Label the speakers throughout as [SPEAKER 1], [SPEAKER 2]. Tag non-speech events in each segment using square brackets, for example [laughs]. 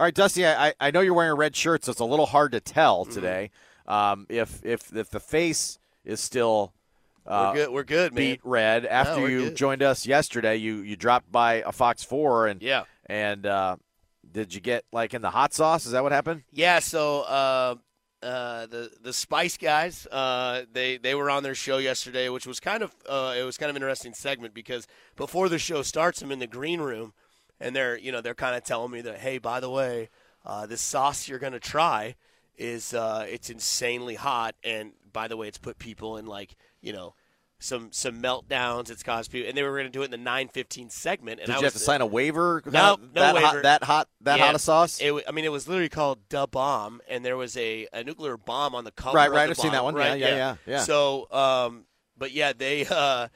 [SPEAKER 1] All right, Dusty. I, I know you're wearing a red shirt, so it's a little hard to tell
[SPEAKER 2] Mm-hmm.
[SPEAKER 1] today. Um, if if if the face is still uh,
[SPEAKER 2] we're good. We're good, man.
[SPEAKER 1] beet red after
[SPEAKER 2] we're
[SPEAKER 1] you
[SPEAKER 2] good.
[SPEAKER 1] joined us yesterday, you you dropped by a Fox Four and
[SPEAKER 2] Yeah.
[SPEAKER 1] and uh, did you get like in the hot sauce? Is that what happened?
[SPEAKER 2] Yeah, so uh, uh, the the Spice guys, uh, they they were on their show yesterday, which was kind of uh, it was kind of an interesting segment because before the show starts, I'm in the green room, and they're you know they're kind of telling me that hey, by the way, uh, this sauce you're gonna try is uh, it's insanely hot, and by the way, it's put people in like you know. Some some meltdowns. It's caused people, and they were going to do it in the nine fifteen segment. And
[SPEAKER 1] Did
[SPEAKER 2] I
[SPEAKER 1] you
[SPEAKER 2] was,
[SPEAKER 1] have to sign a waiver?
[SPEAKER 2] No,
[SPEAKER 1] that,
[SPEAKER 2] no
[SPEAKER 1] that
[SPEAKER 2] waiver.
[SPEAKER 1] Hot, that hot that
[SPEAKER 2] Yeah.
[SPEAKER 1] hot a sauce.
[SPEAKER 2] It, I mean, it was literally called Da Bomb, and there was a, a nuclear bomb on the cover.
[SPEAKER 1] Right,
[SPEAKER 2] of
[SPEAKER 1] right, I've seen that
[SPEAKER 2] bomb,
[SPEAKER 1] one. Yeah,
[SPEAKER 2] Right?
[SPEAKER 1] yeah, yeah, yeah.
[SPEAKER 2] So, um, but yeah, they uh,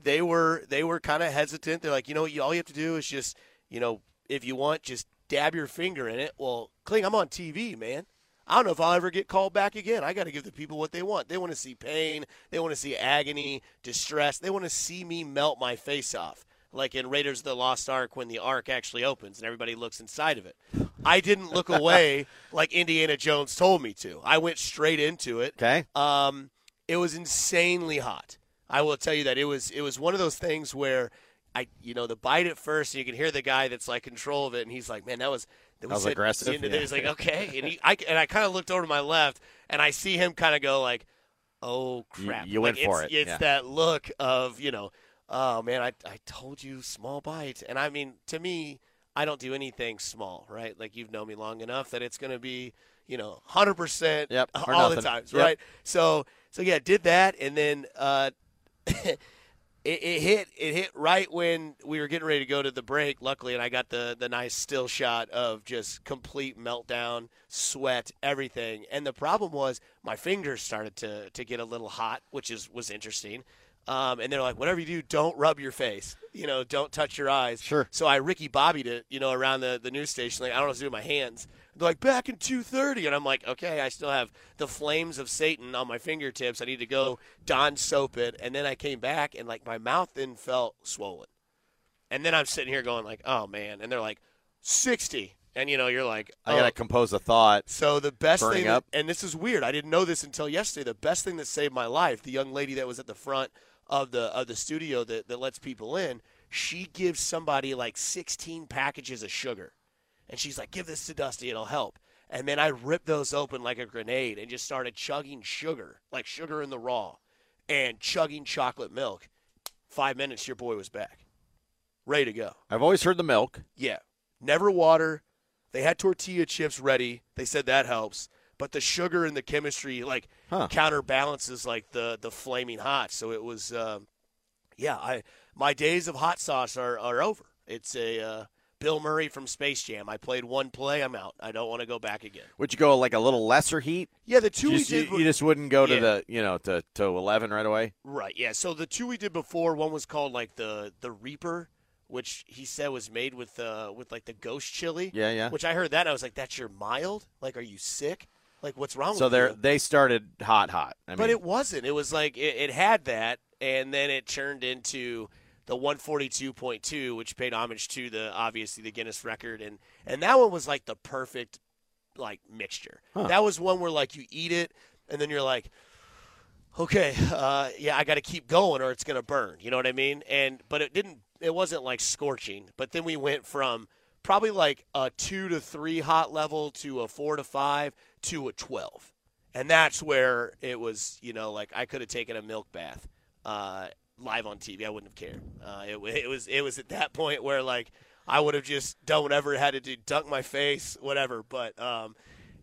[SPEAKER 2] they were they were kind of hesitant. They're like, you know, what, you, all you have to do is just, you know, if you want, just dab your finger in it. Well, Kling, I'm on TV, man. I don't know if I'll ever get called back again. I got to give the people what they want. They want to see pain. They want to see agony, distress. They want to see me melt my face off, like in Raiders of the Lost Ark when the Ark actually opens and everybody looks inside of it. I didn't look [laughs] away like Indiana Jones told me to. I went straight into it.
[SPEAKER 1] Okay.
[SPEAKER 2] Um, it was insanely hot. I will tell you that it was it was one of those things where I you know the bite at first and you can hear the guy that's like control of it and he's like man that was that
[SPEAKER 1] was aggressive,
[SPEAKER 2] and
[SPEAKER 1] yeah.
[SPEAKER 2] He's like [laughs] okay. And he I and I kind of looked over to my left and I see him kind of go like oh crap.
[SPEAKER 1] you
[SPEAKER 2] Like,
[SPEAKER 1] went for
[SPEAKER 2] it's,
[SPEAKER 1] it,
[SPEAKER 2] It's
[SPEAKER 1] yeah.
[SPEAKER 2] that look of you know oh man I I told you small bite. And I mean to me I don't do anything small right? Like you've known me long enough that it's going to be you know 100%
[SPEAKER 1] Yep,
[SPEAKER 2] all the times
[SPEAKER 1] Yep.
[SPEAKER 2] right? So so yeah, did that, and then uh, [laughs] it, it hit it hit right when we were getting ready to go to the break. Luckily, and I got the the nice still shot of just complete meltdown, sweat, everything. And the problem was my fingers started to to get a little hot, which is was interesting. Um, and they're like, whatever you do, don't rub your face. You know, don't touch your eyes.
[SPEAKER 1] Sure.
[SPEAKER 2] So I Ricky Bobbied it, you know, around the, the news station. Like, I don't know what to do with my hands. They're like, back in 2.30. And I'm like, okay, I still have the flames of Satan on my fingertips. I need to go Dawn soap it. And then I came back, and, like, my mouth then felt swollen. And then I'm sitting here going, like, oh, man. And they're like, 60. And, you know, you're like,
[SPEAKER 1] I gotta
[SPEAKER 2] oh.
[SPEAKER 1] compose a thought.
[SPEAKER 2] So the best thing, that- and this is weird. I didn't know this until yesterday. The best thing that saved my life, the young lady that was at the front of the of the studio that, that lets people in, she gives somebody like 16 packages of sugar, and she's like, "Give this to Dusty, it'll help." And then I ripped those open like a grenade and just started chugging sugar, like sugar in the raw, and chugging chocolate milk. Five minutes, your boy was back, ready to go.
[SPEAKER 1] I've always heard the milk.
[SPEAKER 2] Yeah. Never water. They had tortilla chips ready. They said that helps. But the sugar and the chemistry like
[SPEAKER 1] Huh.
[SPEAKER 2] counterbalances like the the flaming hot. So it was um, yeah, I my days of hot sauce are, are over. It's a uh, Bill Murray from Space Jam. I played one play, I'm out. I don't want to go back again.
[SPEAKER 1] Would you go like a little lesser heat?
[SPEAKER 2] Yeah, the two
[SPEAKER 1] You
[SPEAKER 2] we
[SPEAKER 1] just,
[SPEAKER 2] did
[SPEAKER 1] you, you just wouldn't go to the you know to to eleven right away.
[SPEAKER 2] Right. Yeah. So the two we did before, one was called like the the Reaper, which he said was made with uh with like the ghost chili.
[SPEAKER 1] Yeah, yeah.
[SPEAKER 2] Which I heard that and I was like, "That's your mild? Like, are you sick? Like, what's wrong
[SPEAKER 1] So
[SPEAKER 2] with
[SPEAKER 1] they
[SPEAKER 2] you?"
[SPEAKER 1] they started hot, hot. I
[SPEAKER 2] but
[SPEAKER 1] mean,
[SPEAKER 2] it wasn't. It was like it, it had that, and then it turned into the 142.2, which paid homage to the obviously the Guinness record, and and that one was like the perfect like mixture.
[SPEAKER 1] Huh.
[SPEAKER 2] That was one where like you eat it, and then you're like, okay, uh, yeah, I got to keep going or it's gonna burn. You know what I mean? And but it didn't. It wasn't like scorching. But then we went from probably like a two to three hot level to a four to five to a twelve, and that's where it was. You know, like I could have taken a milk bath. Uh, live on TV, I wouldn't have cared. Uh, it, it was it was at that point where like I would have just done whatever I had to do, dunk my face, whatever. But um,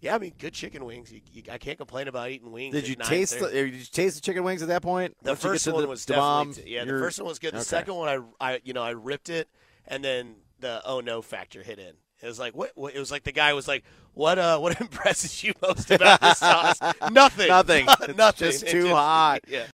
[SPEAKER 2] yeah, I mean, good chicken wings. You, you, I can't complain about eating wings.
[SPEAKER 1] did you taste the did you taste the chicken wings at that point?
[SPEAKER 2] The
[SPEAKER 1] Once
[SPEAKER 2] first one
[SPEAKER 1] the,
[SPEAKER 2] was
[SPEAKER 1] the
[SPEAKER 2] definitely
[SPEAKER 1] bomb,
[SPEAKER 2] t- yeah. The first one was good. The
[SPEAKER 1] okay.
[SPEAKER 2] second one, I, I, you know, I ripped it, and then the oh no factor hit in. It was like what, what? It was like the guy was like, "What? Uh, what [laughs] impresses you most about this sauce? [laughs] Nothing.
[SPEAKER 1] Nothing. [laughs] It's
[SPEAKER 2] Nothing.
[SPEAKER 1] just
[SPEAKER 2] It
[SPEAKER 1] too hot.
[SPEAKER 2] Yeah.